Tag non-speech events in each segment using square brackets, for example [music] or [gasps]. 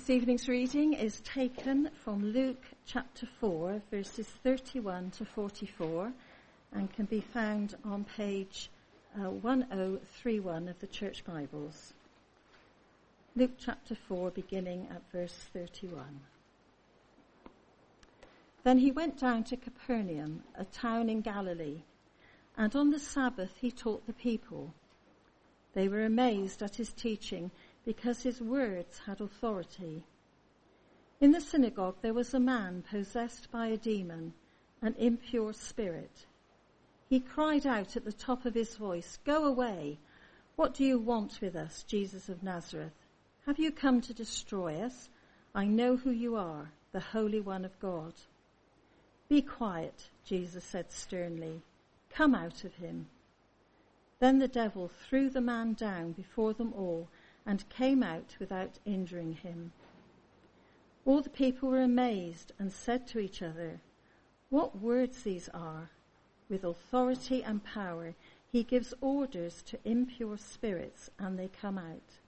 This evening's reading is taken from Luke chapter 4, verses 31 to 44, and can be found on page uh, 1031 of the Church Bibles. Luke chapter 4, beginning at verse 31. Then he went down to Capernaum, a town in Galilee, and on the Sabbath he taught the people. They were amazed at his teaching because his words had authority. In the synagogue there was a man possessed by a demon, an impure spirit. He cried out at the top of his voice, Go away! What do you want with us, Jesus of Nazareth? Have you come to destroy us? I know who you are, the Holy One of God. Be quiet, Jesus said sternly. Come out of him. Then the devil threw the man down before them all and came out without injuring him. All the people were amazed and said to each other, What words these are! With authority and power, he gives orders to impure spirits and they come out.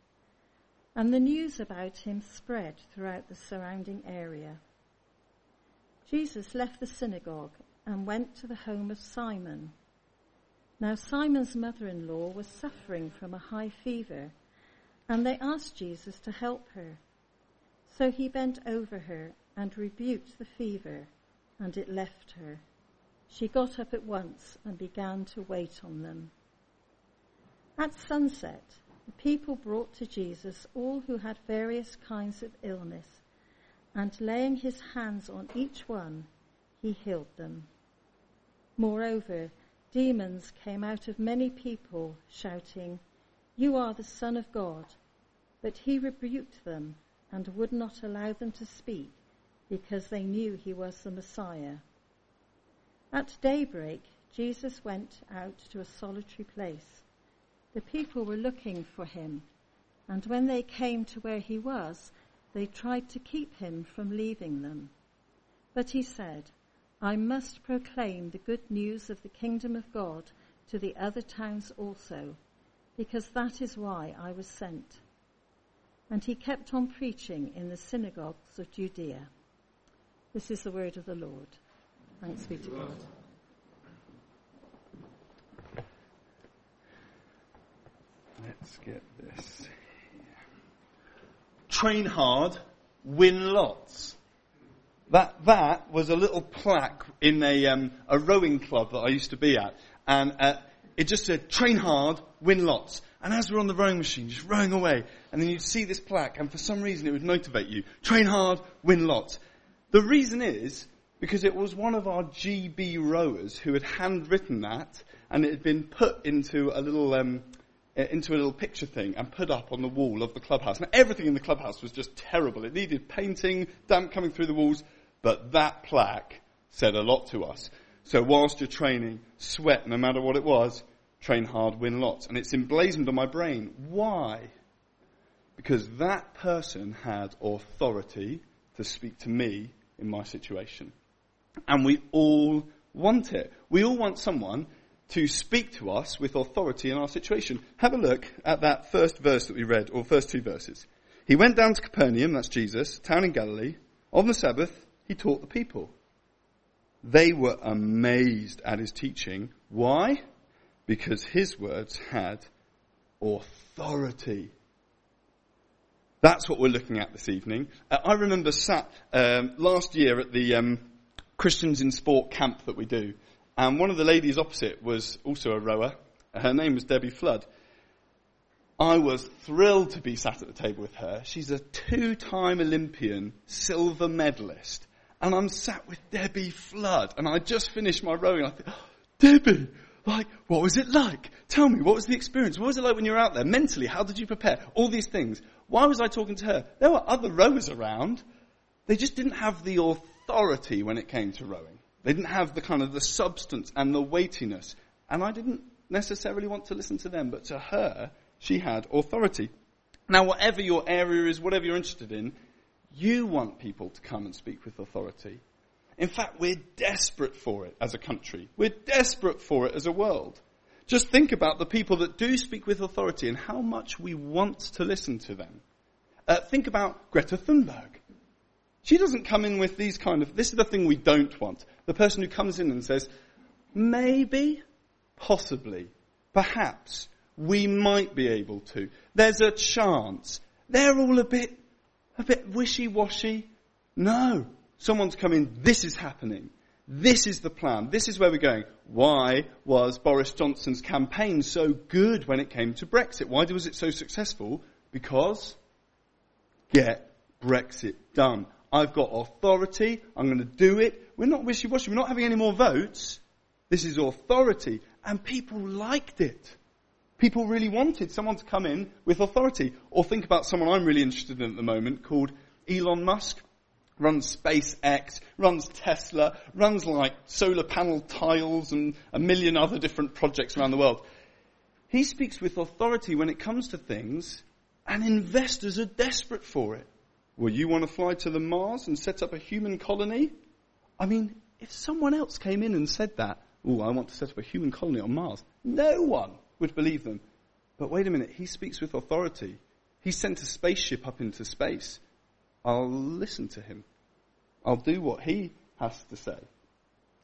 And the news about him spread throughout the surrounding area. Jesus left the synagogue and went to the home of Simon. Now Simon's mother-in-law was suffering from a high fever and they asked Jesus to help her. So he bent over her and rebuked the fever, and it left her. She got up at once and began to wait on them. At sunset, the people brought to Jesus all who had various kinds of illness, and laying his hands on each one, he healed them. Moreover, demons came out of many people, shouting, You are the Son of God. But he rebuked them and would not allow them to speak because they knew he was the Messiah. At daybreak, Jesus went out to a solitary place. The people were looking for him, and when they came to where he was, they tried to keep him from leaving them. But he said, I must proclaim the good news of the kingdom of God to the other towns also, because that is why I was sent and he kept on preaching in the synagogues of Judea. This is the word of the Lord. Thanks be to God. Let's get this. Train hard, win lots. That, that was a little plaque in a, um, a rowing club that I used to be at. And uh, it just said, train hard, win lots. And as we're on the rowing machine, just rowing away, and then you'd see this plaque, and for some reason it would motivate you. Train hard, win lots. The reason is because it was one of our GB rowers who had handwritten that, and it had been put into a little, um, into a little picture thing and put up on the wall of the clubhouse. Now everything in the clubhouse was just terrible. It needed painting, damp coming through the walls, but that plaque said a lot to us. So whilst you're training, sweat no matter what it was, train hard, win lots. And it's emblazoned on my brain. Why? Because that person had authority to speak to me in my situation. And we all want it. We all want someone to speak to us with authority in our situation. Have a look at that first verse that we read, or first two verses. He went down to Capernaum, that's Jesus, town in Galilee. On the Sabbath, he taught the people. They were amazed at his teaching. Why? because his words had authority. That's what we're looking at this evening. Uh, I remember sat um, last year at the um, Christians in Sport camp that we do, and one of the ladies opposite was also a rower. Her name was Debbie Flood. I was thrilled to be sat at the table with her. She's a two-time Olympian silver medalist. And I'm sat with Debbie Flood. And I just finished my rowing. I thought, [gasps] oh, Debbie, like, what was it like? Tell me, what was the experience? What was it like when you were out there? Mentally, how did you prepare? All these things. Why was I talking to her? There were other rowers around. They just didn't have the authority when it came to rowing. They didn't have the kind of the substance and the weightiness. And I didn't necessarily want to listen to them, but to her, she had authority. Now, whatever your area is, whatever you're interested in, you want people to come and speak with authority. In fact, we're desperate for it as a country. We're desperate for it as a world. Just think about the people that do speak with authority and how much we want to listen to them. Uh, think about Greta Thunberg. She doesn't come in with these kind of, this is the thing we don't want. The person who comes in and says, maybe, possibly, perhaps, we might be able to. There's a chance. They're all a bit, a bit wishy-washy. No. Someone's coming, this is happening. This is the plan. This is where we're going. Why was Boris Johnson's campaign so good when it came to Brexit? Why was it so successful? Because get Brexit done. I've got authority. I'm going to do it. We're not wishy-washy. We're not having any more votes. This is authority. And people liked it. People really wanted someone to come in with authority. Or think about someone I'm really interested in at the moment called Elon Musk runs SpaceX, runs Tesla, runs like solar panel tiles and a million other different projects around the world. He speaks with authority when it comes to things and investors are desperate for it. Well, you want to fly to the Mars and set up a human colony? I mean, if someone else came in and said that, oh, I want to set up a human colony on Mars, no one would believe them. But wait a minute, he speaks with authority. He sent a spaceship up into space. I'll listen to him. I'll do what he has to say.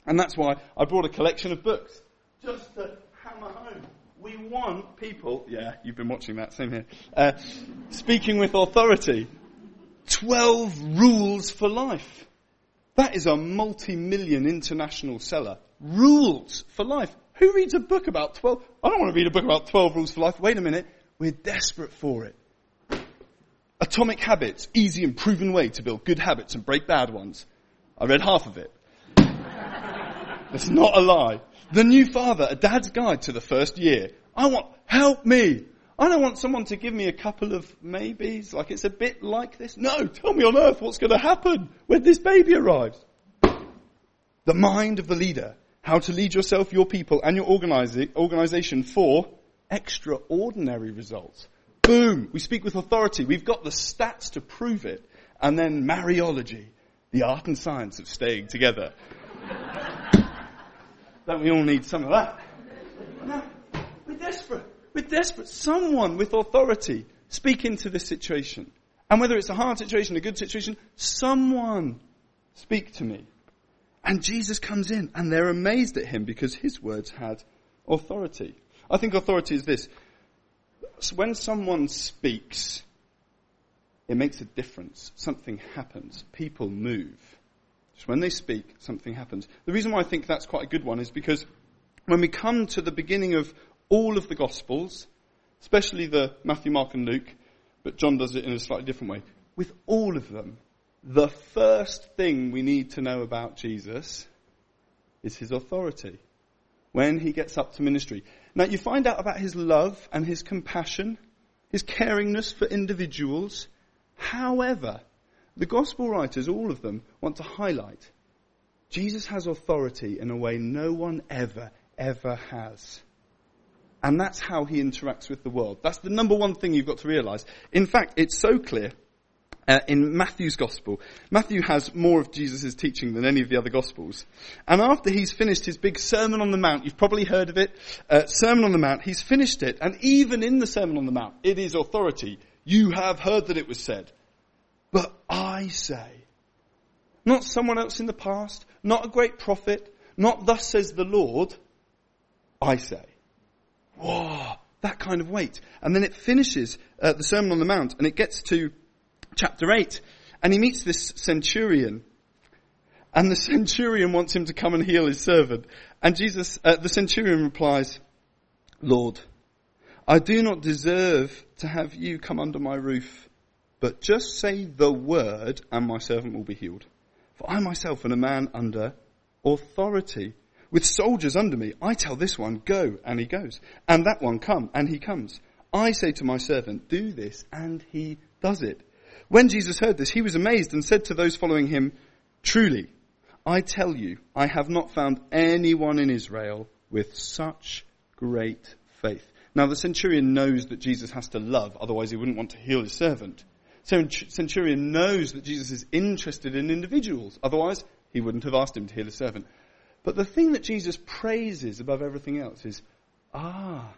And that's why I brought a collection of books. Just to hammer home. We want people, yeah, you've been watching that, same here, uh, speaking with authority. 12 rules for life. That is a multi-million international seller. Rules for life. Who reads a book about 12? I don't want to read a book about 12 rules for life. Wait a minute. We're desperate for it. Atomic Habits, easy and proven way to build good habits and break bad ones. I read half of it. That's not a lie. The New Father, a dad's guide to the first year. I want, help me. I don't want someone to give me a couple of maybes, like it's a bit like this. No, tell me on earth what's going to happen when this baby arrives. The mind of the leader. How to lead yourself, your people, and your organization for extraordinary results. Boom! We speak with authority. We've got the stats to prove it. And then Marriageology, the art and science of staying together. [laughs] Don't we all need some of that? No, we're desperate. We're desperate. Someone with authority speak into this situation. And whether it's a hard situation, a good situation, someone speak to me. And Jesus comes in and they're amazed at him because his words had authority. I think authority is this when someone speaks, it makes a difference. Something happens. People move. When they speak, something happens. The reason why I think that's quite a good one is because when we come to the beginning of all of the Gospels, especially the Matthew, Mark, and Luke, but John does it in a slightly different way, with all of them, the first thing we need to know about Jesus is his authority when he gets up to ministry. Now you find out about his love and his compassion, his caringness for individuals. However, the gospel writers, all of them, want to highlight Jesus has authority in a way no one ever, ever has. And that's how he interacts with the world. That's the number one thing you've got to realize. In fact, it's so clear uh, in Matthew's gospel. Matthew has more of Jesus' teaching than any of the other gospels. And after he's finished his big Sermon on the Mount, you've probably heard of it, uh, Sermon on the Mount, he's finished it, and even in the Sermon on the Mount, it is authority. You have heard that it was said. But I say, not someone else in the past, not a great prophet, not thus says the Lord, I say. Whoa, that kind of weight. And then it finishes uh, the Sermon on the Mount, and it gets to chapter 8. And he meets this centurion. And the [laughs] centurion wants him to come and heal his servant. And Jesus, uh, the centurion replies, Lord, I do not deserve to have you come under my roof, but just say the word and my servant will be healed. For I myself am a man under authority with soldiers under me. I tell this one, go, and he goes. And that one, come, and he comes. I say to my servant, do this, and he does it. When Jesus heard this, he was amazed and said to those following him, Truly, I tell you, I have not found anyone in Israel with such great faith. Now the centurion knows that Jesus has to love, otherwise he wouldn't want to heal his servant. So centurion knows that Jesus is interested in individuals, otherwise he wouldn't have asked him to heal his servant. But the thing that Jesus praises above everything else is, ah,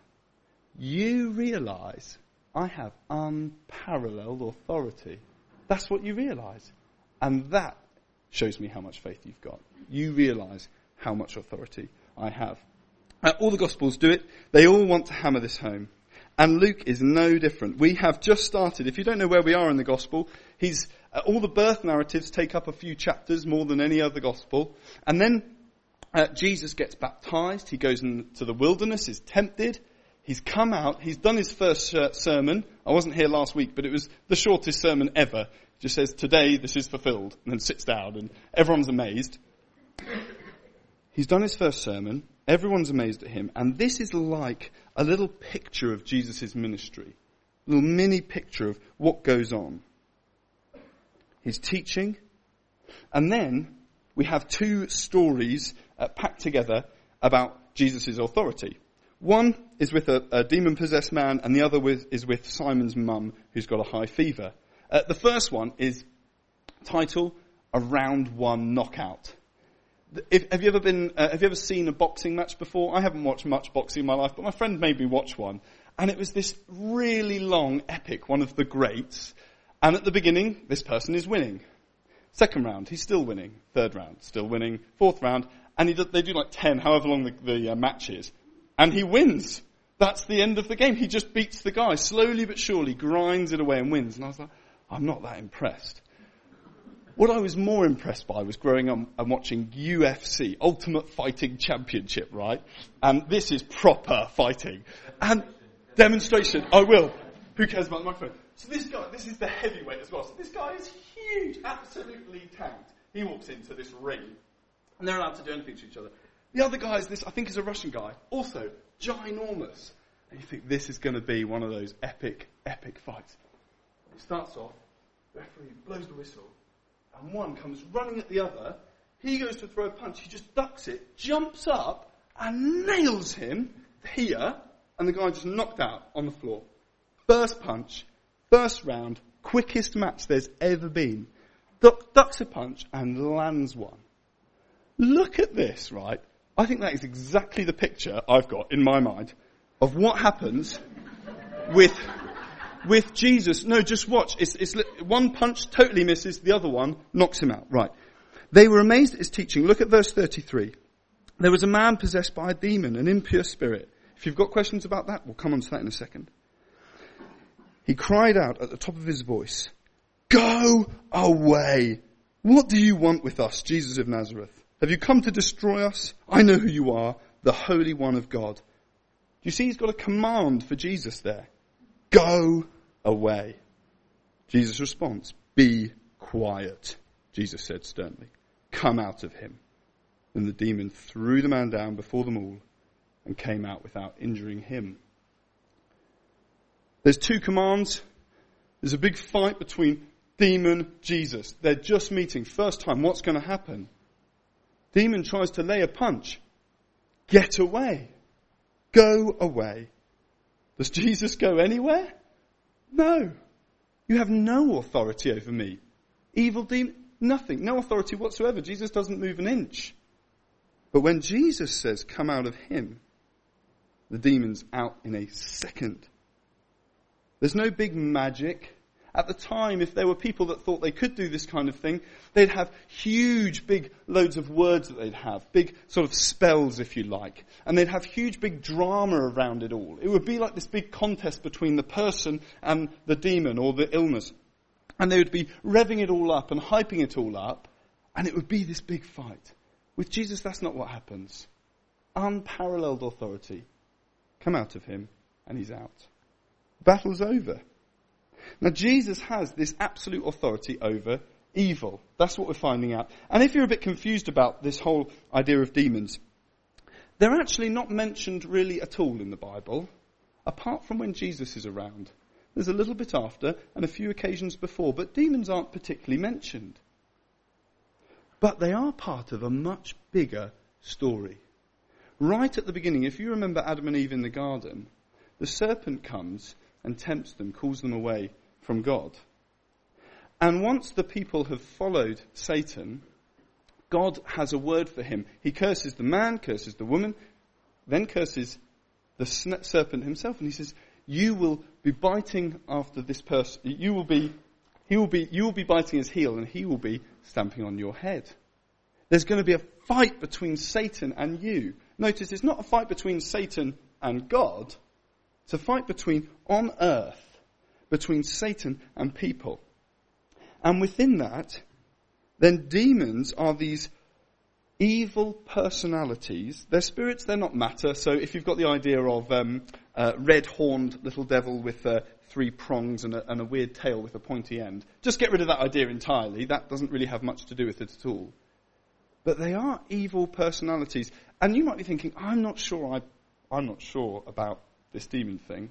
you realize I have unparalleled authority. That's what you realize. And that shows me how much faith you've got. You realize how much authority I have. Uh, all the Gospels do it. They all want to hammer this home. And Luke is no different. We have just started. If you don't know where we are in the Gospel, he's, uh, all the birth narratives take up a few chapters more than any other Gospel. And then uh, Jesus gets baptized. He goes into the wilderness, is tempted. He's come out. He's done his first sermon. I wasn't here last week, but it was the shortest sermon ever. Just says, today this is fulfilled, and then sits down, and everyone's amazed. He's done his first sermon. Everyone's amazed at him. And this is like a little picture of Jesus' ministry. A little mini picture of what goes on. His teaching. And then we have two stories uh, packed together about Jesus' authority. One is with a, a demon possessed man, and the other with, is with Simon's mum, who's got a high fever. Uh, the first one is title A Round One Knockout. If, have you ever been, uh, have you ever seen a boxing match before? I haven't watched much boxing in my life, but my friend made me watch one. And it was this really long epic, one of the greats. And at the beginning, this person is winning. Second round, he's still winning. Third round, still winning. Fourth round, and do, they do like ten, however long the, the uh, match is. And he wins. That's the end of the game. He just beats the guy, slowly but surely, grinds it away and wins. And I was like, I'm not that impressed. What I was more impressed by was growing up and watching UFC, Ultimate Fighting Championship, right? And this is proper fighting. And demonstration, I will. Who cares about the microphone? So this guy, this is the heavyweight as well. So this guy is huge, absolutely tanked. He walks into this ring, and they're allowed to do anything to each other. The other guy is this, I think is a Russian guy, also ginormous. And you think this is going to be one of those epic, epic fights. It starts off, referee blows the whistle, and one comes running at the other. He goes to throw a punch. He just ducks it, jumps up, and nails him here. And the guy just knocked out on the floor. First punch, first round, quickest match there's ever been. Duck, ducks a punch and lands one. Look at this, right? I think that is exactly the picture I've got in my mind of what happens with with Jesus. No, just watch. It's, it's, one punch totally misses, the other one knocks him out. Right. They were amazed at his teaching. Look at verse 33. There was a man possessed by a demon, an impure spirit. If you've got questions about that, we'll come on to that in a second. He cried out at the top of his voice, Go away! What do you want with us, Jesus of Nazareth? Have you come to destroy us? I know who you are, the Holy One of God. Do you see he's got a command for Jesus there? Go away. Jesus' response, be quiet, Jesus said sternly. Come out of him. Then the demon threw the man down before them all and came out without injuring him. There's two commands. There's a big fight between demon, Jesus. They're just meeting. First time, what's going to happen? Demon tries to lay a punch. Get away. Go away. Does Jesus go anywhere? No. You have no authority over me. Evil demon, nothing. No authority whatsoever. Jesus doesn't move an inch. But when Jesus says, come out of him, the demon's out in a second. There's no big magic. At the time, if there were people that thought they could do this kind of thing, they'd have huge, big loads of words that they'd have, big sort of spells, if you like. And they'd have huge, big drama around it all. It would be like this big contest between the person and the demon or the illness. And they would be revving it all up and hyping it all up, and it would be this big fight. With Jesus, that's not what happens. Unparalleled authority. Come out of him, and he's out. Battle's over. Now, Jesus has this absolute authority over evil. That's what we're finding out. And if you're a bit confused about this whole idea of demons, they're actually not mentioned really at all in the Bible, apart from when Jesus is around. There's a little bit after and a few occasions before, but demons aren't particularly mentioned. But they are part of a much bigger story. Right at the beginning, if you remember Adam and Eve in the garden, the serpent comes and tempts them, calls them away from God. And once the people have followed Satan, God has a word for him. He curses the man, curses the woman, then curses the serpent himself, and he says, you will be biting after this person. You will be, he will be, you will be biting his heel and he will be stamping on your head. There's going to be a fight between Satan and you. Notice it's not a fight between Satan and God. A fight between, on earth, between Satan and people. And within that, then demons are these evil personalities. They're spirits, they're not matter. So if you've got the idea of um, a red-horned little devil with uh, three prongs and a, and a weird tail with a pointy end, just get rid of that idea entirely. That doesn't really have much to do with it at all. But they are evil personalities. And you might be thinking, I'm not sure I, I'm not sure about this demon thing.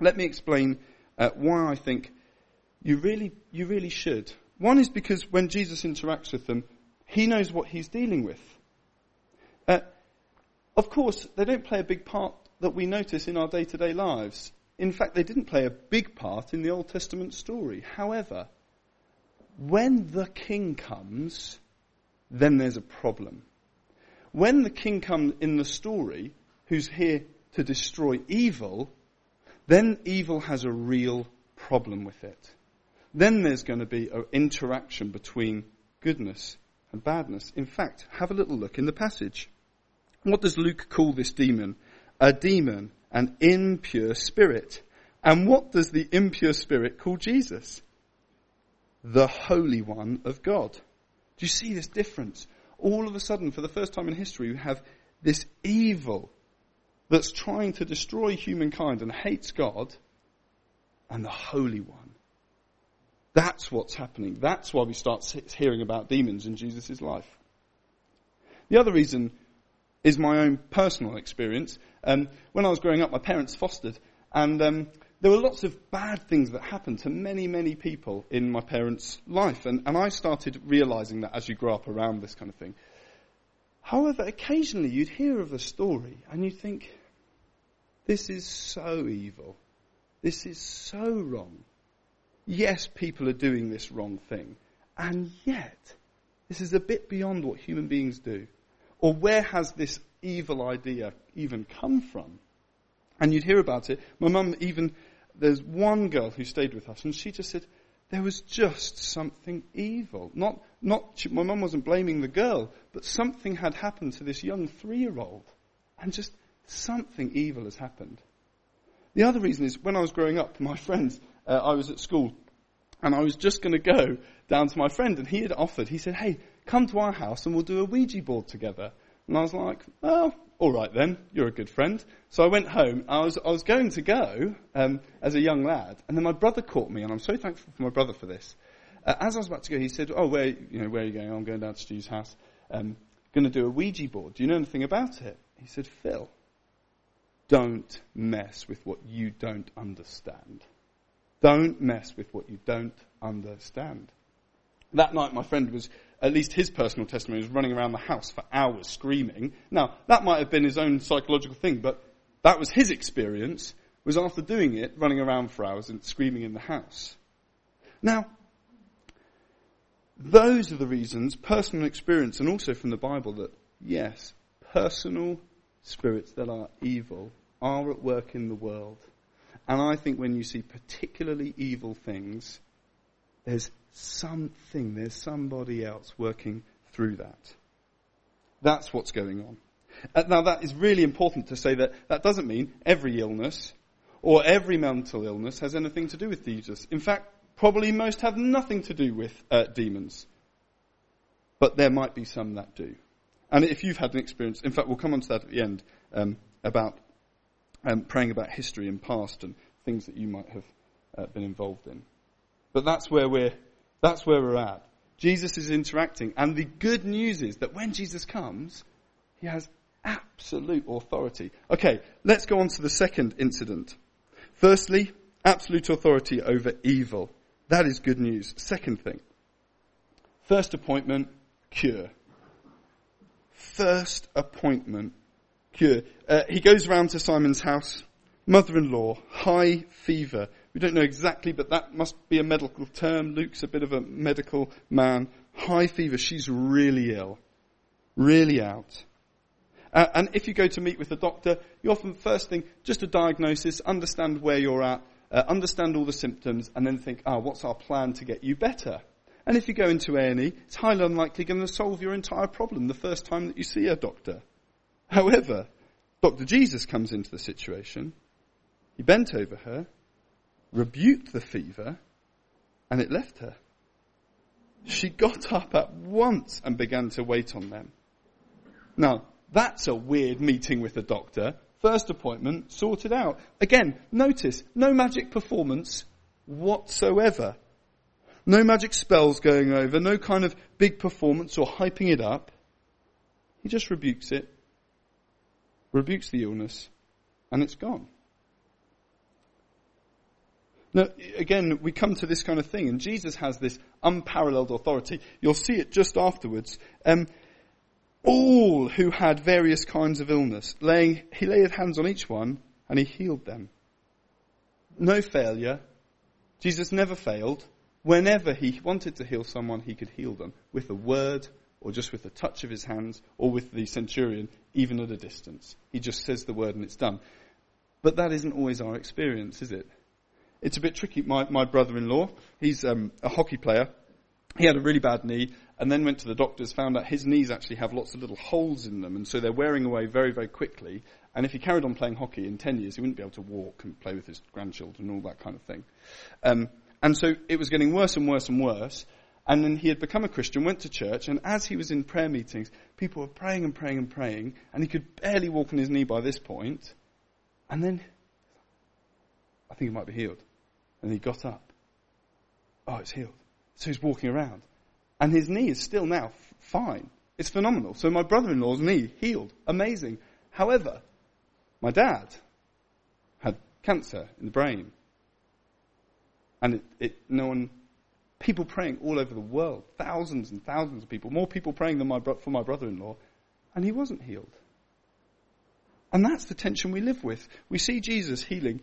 Let me explain uh, why I think you really, you really should. One is because when Jesus interacts with them, he knows what he's dealing with. Uh, of course, they don't play a big part that we notice in our day to day lives. In fact, they didn't play a big part in the Old Testament story. However, when the king comes, then there's a problem. When the king comes in the story, who's here to destroy evil, then evil has a real problem with it. Then there's going to be an interaction between goodness and badness. In fact, have a little look in the passage. What does Luke call this demon? A demon, an impure spirit. And what does the impure spirit call Jesus? The Holy One of God. Do you see this difference? All of a sudden, for the first time in history, we have this evil that's trying to destroy humankind and hates God and the Holy One that's what's happening. That's why we start hearing about demons in Jesus' life. The other reason is my own personal experience. Um, when I was growing up, my parents fostered, and um, there were lots of bad things that happened to many, many people in my parents' life, and, and I started realizing that as you grow up around this kind of thing. However, occasionally you'd hear of a story and you'd think, this is so evil. This is so wrong. Yes, people are doing this wrong thing. And yet, this is a bit beyond what human beings do. Or where has this evil idea even come from? And you'd hear about it. My mum even, there's one girl who stayed with us and she just said, there was just something evil. Not, not, my mum wasn't blaming the girl, but something had happened to this young three-year-old. And just something evil has happened. The other reason is when I was growing up, my friends, uh, I was at school and I was just going to go down to my friend and he had offered, he said, hey, come to our house and we'll do a Ouija board together. And I was like, oh, all right then, you're a good friend. So I went home. I was, I was going to go um, as a young lad, and then my brother caught me, and I'm so thankful for my brother for this. Uh, as I was about to go, he said, "Oh, where, you know, where are you going? I'm going down to Stu's house. Um, going to do a Ouija board. Do you know anything about it?" He said, "Phil, don't mess with what you don't understand." Don't mess with what you don't understand. That night, my friend was, at least his personal testimony, was running around the house for hours screaming. Now, that might have been his own psychological thing, but that was his experience, was after doing it, running around for hours and screaming in the house. Now, those are the reasons, personal experience, and also from the Bible, that yes, personal spirits that are evil are at work in the world. And I think when you see particularly evil things, there's something, there's somebody else working through that. That's what's going on. Uh, now that is really important to say that that doesn't mean every illness or every mental illness has anything to do with Jesus. In fact, probably most have nothing to do with uh, demons. But there might be some that do. And if you've had an experience, in fact, we'll come on to that at the end um, about um, praying about history and past and things that you might have uh, been involved in. But that's where we're, that's where we're at. Jesus is interacting, and the good news is that when Jesus comes, he has absolute authority. Okay, let's go on to the second incident. Firstly, absolute authority over evil. That is good news. Second thing. First appointment, cure. First appointment, cure. Uh, he goes round to Simon's house. Mother-in-law, high fever. We don't know exactly, but that must be a medical term. Luke's a bit of a medical man. High fever. She's really ill. Really out. Uh, and if you go to meet with a doctor, you often first think just a diagnosis, understand where you're at, uh, understand all the symptoms, and then think, ah, oh, what's our plan to get you better? And if you go into A&E, it's highly unlikely going to solve your entire problem the first time that you see a doctor. However, Dr. Jesus comes into the situation. He bent over her, rebuked the fever, and it left her. She got up at once and began to wait on them. Now, that's a weird meeting with the doctor. First appointment, sorted out. Again, notice, no magic performance whatsoever. No magic spells going over, no kind of big performance or hyping it up. He just rebukes it, rebukes the illness, and it's gone. Now, again, we come to this kind of thing, and Jesus has this unparalleled authority. You'll see it just afterwards. Um, all who had various kinds of illness, laying, he laid hands on each one, and he healed them. No failure. Jesus never failed. Whenever he wanted to heal someone, he could heal them with a word, or just with a touch of his hands, or with the centurion, even at a distance. He just says the word and it's done. But that isn't always our experience, is it? it's a bit tricky. My, my brother-in-law, he's um, a hockey player. He had a really bad knee and then went to the doctors, found out his knees actually have lots of little holes in them and so they're wearing away very, very quickly. And if he carried on playing hockey in 10 years, he wouldn't be able to walk and play with his grandchildren and all that kind of thing. Um, and so it was getting worse and worse and worse. And then he had become a Christian, went to church, and as he was in prayer meetings, people were praying and praying and praying, and he could barely walk on his knee by this point. And then, I think he might be healed. And he got up. Oh, it's healed. So he's walking around. And his knee is still now f- fine. It's phenomenal. So my brother-in-law's knee healed. Amazing. However, my dad had cancer in the brain. And it, it, no one, people praying all over the world, thousands and thousands of people, more people praying than my bro- for my brother-in-law, and he wasn't healed. And that's the tension we live with. We see Jesus healing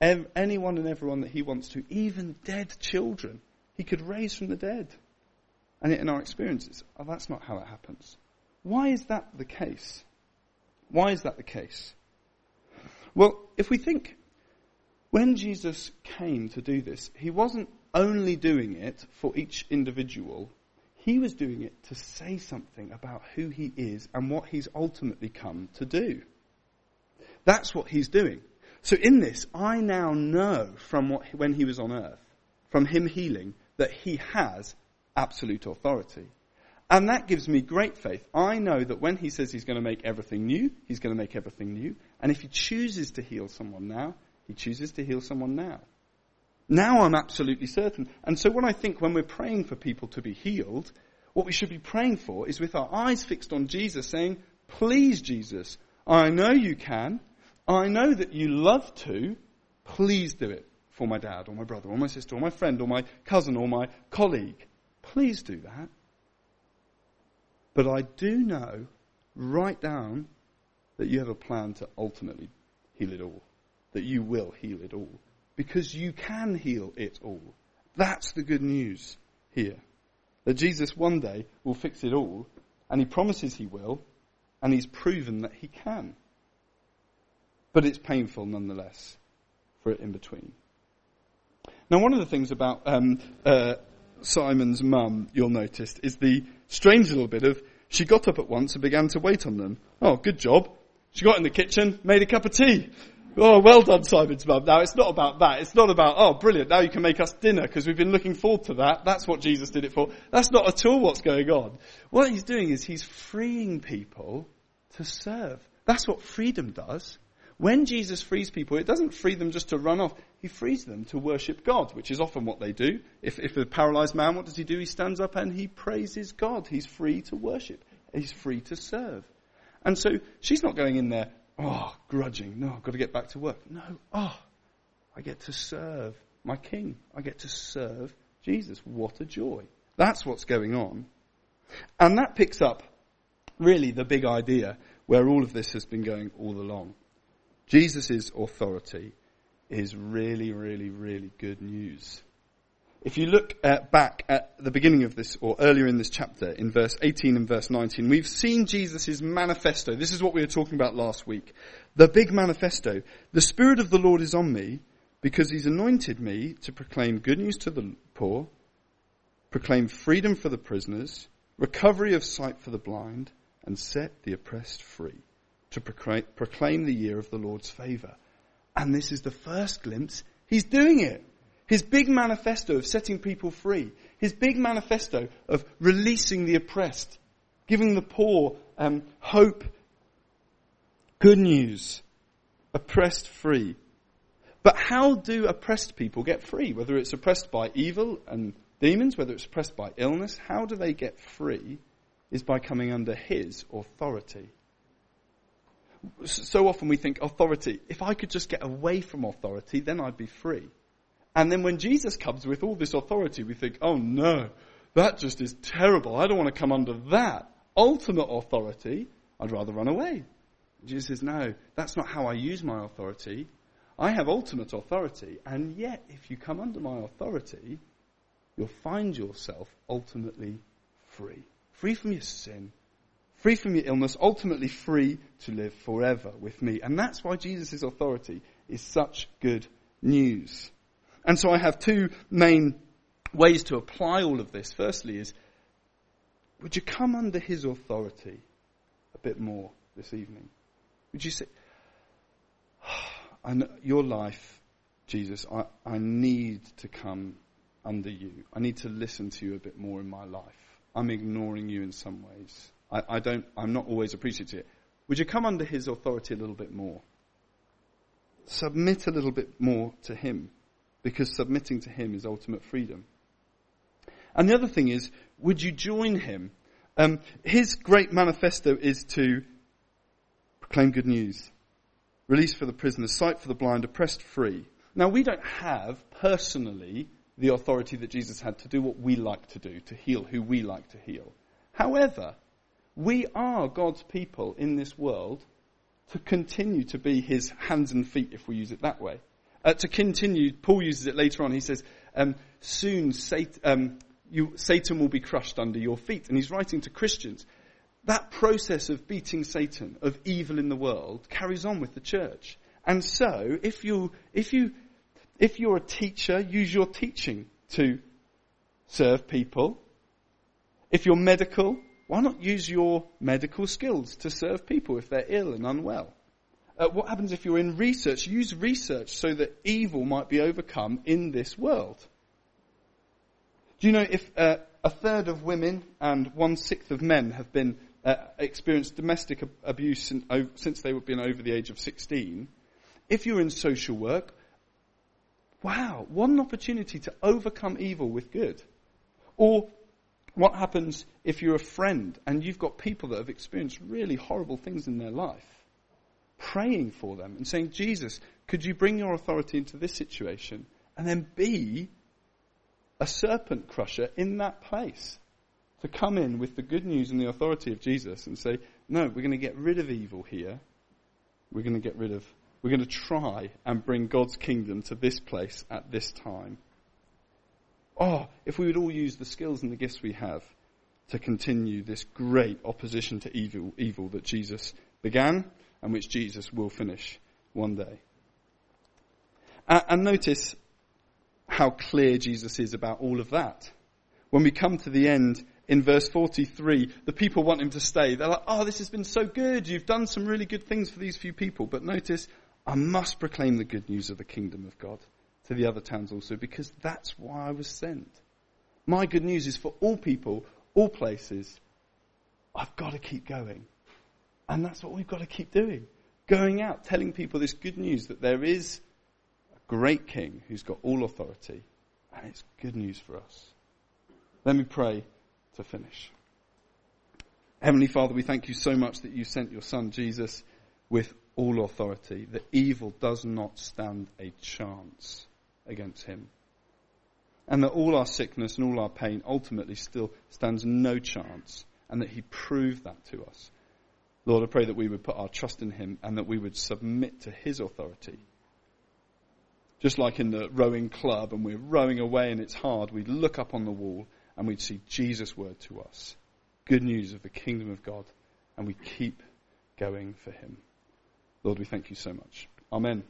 Ev- anyone and everyone that he wants to, even dead children, he could raise from the dead. And in our experiences, oh, that's not how it happens. Why is that the case? Why is that the case? Well, if we think, when Jesus came to do this, he wasn't only doing it for each individual, he was doing it to say something about who he is and what he's ultimately come to do. That's what he's doing. So in this, I now know from what, when he was on earth, from him healing, that he has absolute authority. And that gives me great faith. I know that when he says he's going to make everything new, he's going to make everything new. And if he chooses to heal someone now, he chooses to heal someone now. Now I'm absolutely certain. And so when I think when we're praying for people to be healed, what we should be praying for is with our eyes fixed on Jesus saying, please Jesus, I know you can. I know that you love to. Please do it for my dad or my brother or my sister or my friend or my cousin or my colleague. Please do that. But I do know, right down, that you have a plan to ultimately heal it all. That you will heal it all. Because you can heal it all. That's the good news here. That Jesus one day will fix it all, and he promises he will, and he's proven that he can. But it's painful nonetheless for it in between. Now, one of the things about um, uh, Simon's mum, you'll notice, is the strange little bit of she got up at once and began to wait on them. Oh, good job. She got in the kitchen, made a cup of tea. Oh, well done, Simon's mum. Now, it's not about that. It's not about, oh, brilliant, now you can make us dinner because we've been looking forward to that. That's what Jesus did it for. That's not at all what's going on. What he's doing is he's freeing people to serve. That's what freedom does. When Jesus frees people, it doesn't free them just to run off. He frees them to worship God, which is often what they do. If, if a paralyzed man, what does he do? He stands up and he praises God. He's free to worship. He's free to serve. And so she's not going in there, oh, grudging. No, I've got to get back to work. No, oh, I get to serve my king. I get to serve Jesus. What a joy. That's what's going on. And that picks up really the big idea where all of this has been going all along. Jesus' authority is really, really, really good news. If you look uh, back at the beginning of this, or earlier in this chapter, in verse 18 and verse 19, we've seen Jesus' manifesto. This is what we were talking about last week. The big manifesto. The Spirit of the Lord is on me because He's anointed me to proclaim good news to the poor, proclaim freedom for the prisoners, recovery of sight for the blind, and set the oppressed free, to proclaim the year of the Lord's favour. And this is the first glimpse. He's doing it. His big manifesto of setting people free. His big manifesto of releasing the oppressed. Giving the poor um, hope. Good news. Oppressed free. But how do oppressed people get free? Whether it's oppressed by evil and demons, whether it's oppressed by illness, how do they get free? Is by coming under his authority. So often we think authority, if I could just get away from authority, then I'd be free. And then when Jesus comes with all this authority, we think, oh no, that just is terrible. I don't want to come under that ultimate authority. I'd rather run away. Jesus says, no, that's not how I use my authority. I have ultimate authority, and yet if you come under my authority, you'll find yourself ultimately free. Free from your sin, free from your illness, ultimately free to live forever with me. And that's why Jesus' authority is such good news. And so I have two main ways to apply all of this. Firstly is, would you come under his authority a bit more this evening? Would you say, [sighs] know your life, Jesus, I, I need to come under you. I need to listen to you a bit more in my life. I'm ignoring you in some ways. I, I don't, I'm not always appreciative. Would you come under his authority a little bit more? Submit a little bit more to him because submitting to him is ultimate freedom. And the other thing is, would you join him? Um, his great manifesto is to proclaim good news, release for the prisoners, sight for the blind, oppressed free. Now, we don't have personally the authority that Jesus had to do what we like to do, to heal who we like to heal. However, we are God's people in this world to continue to be his hands and feet, if we use it that way. Uh, to continue, Paul uses it later on. He says, um, soon Satan, um, you, Satan will be crushed under your feet. And he's writing to Christians. That process of beating Satan, of evil in the world, carries on with the church. And so, if you, if you, if you're a teacher, use your teaching to serve people. If you're medical, why not use your medical skills to serve people if they're ill and unwell? Uh, what happens if you're in research? Use research so that evil might be overcome in this world. Do you know if uh, a third of women and one sixth of men have been uh, experienced domestic ab- abuse since, since they've been over the age of 16? If you're in social work, wow, what an opportunity to overcome evil with good. Or what happens if you're a friend and you've got people that have experienced really horrible things in their life? Praying for them and saying, Jesus, could you bring your authority into this situation? And then be a serpent crusher in that place. To come in with the good news and the authority of Jesus and say, no, we're going to get rid of evil here. We're going to get rid of, we're going to try and bring God's kingdom to this place at this time. Oh, if we would all use the skills and the gifts we have to continue this great opposition to evil, evil that Jesus began and which Jesus will finish one day. And notice how clear Jesus is about all of that. When we come to the end in verse 43, the people want him to stay. They're like, oh, this has been so good. You've done some really good things for these few people. But notice, I must proclaim the good news of the kingdom of God to the other towns also because that's why I was sent. My good news is for all people, all places. I've got to keep going. And that's what we've got to keep doing. Going out, telling people this good news that there is a great king who's got all authority. And it's good news for us. Let me pray to finish. Heavenly Father, we thank you so much that you sent your son Jesus with all authority, that evil does not stand a chance against him. And that all our sickness and all our pain ultimately still stands no chance, and that he proved that to us Lord, I pray that we would put our trust in him and that we would submit to his authority. Just like in the rowing club, and we're rowing away and it's hard, we'd look up on the wall and we'd see Jesus' word to us. Good news of the kingdom of God, and we keep going for him. Lord, we thank you so much. Amen.